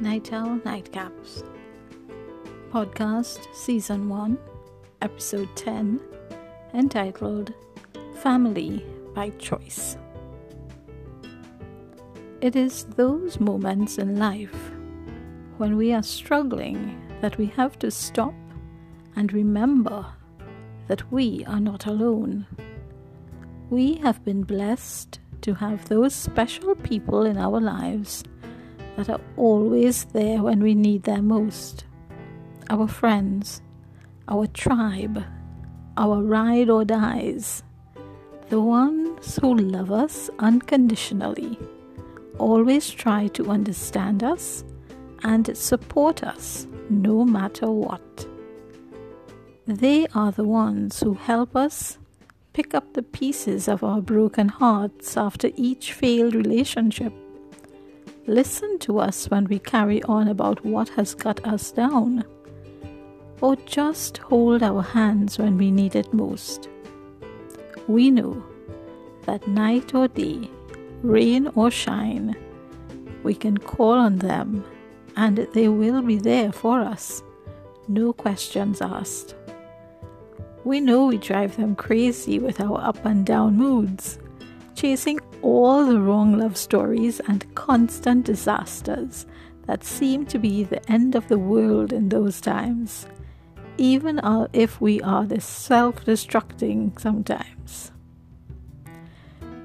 Night Owl Nightcaps. Podcast Season 1, Episode 10, entitled Family by Choice. It is those moments in life when we are struggling that we have to stop and remember that we are not alone. We have been blessed to have those special people in our lives that are always there when we need them most. Our friends, our tribe, our ride or dies, the ones who love us unconditionally, always try to understand us and support us no matter what. They are the ones who help us pick up the pieces of our broken hearts after each failed relationship listen to us when we carry on about what has got us down, or just hold our hands when we need it most. We know that night or day, rain or shine, we can call on them and they will be there for us, no questions asked. We know we drive them crazy with our up and down moods, chasing all the wrong love stories and constant disasters that seem to be the end of the world in those times, even uh, if we are self destructing sometimes.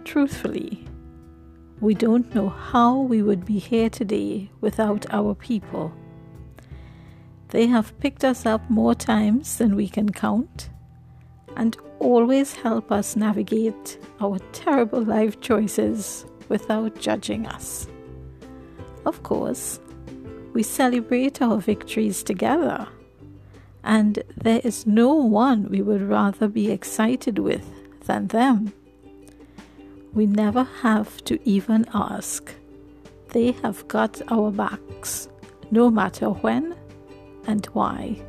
Truthfully, we don't know how we would be here today without our people. They have picked us up more times than we can count and always help us navigate our terrible life choices without judging us. Of course, we celebrate our victories together, and there is no one we would rather be excited with than them. We never have to even ask. They have got our backs, no matter when and why.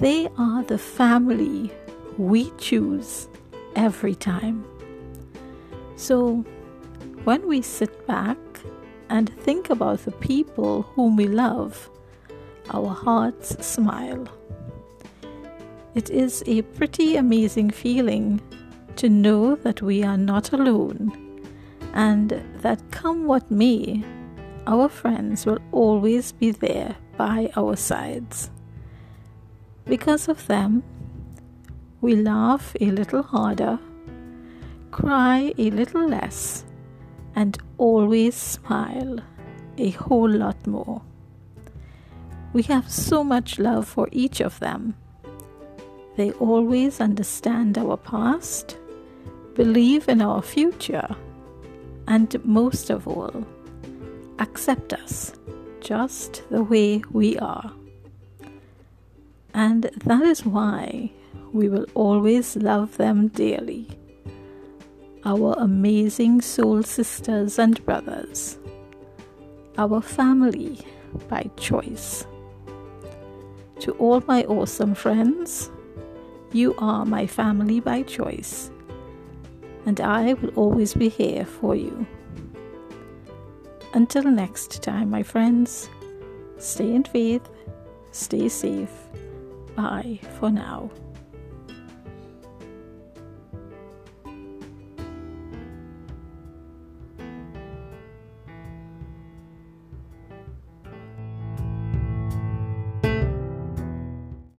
They are the family we choose every time. So, when we sit back and think about the people whom we love, our hearts smile. It is a pretty amazing feeling to know that we are not alone and that come what may, our friends will always be there by our sides. Because of them, we laugh a little harder, cry a little less, and always smile a whole lot more. We have so much love for each of them. They always understand our past, believe in our future, and most of all, accept us just the way we are. And that is why we will always love them dearly. Our amazing soul sisters and brothers, our family by choice. To all my awesome friends, you are my family by choice, and I will always be here for you. Until next time, my friends, stay in faith, stay safe. Bye for now.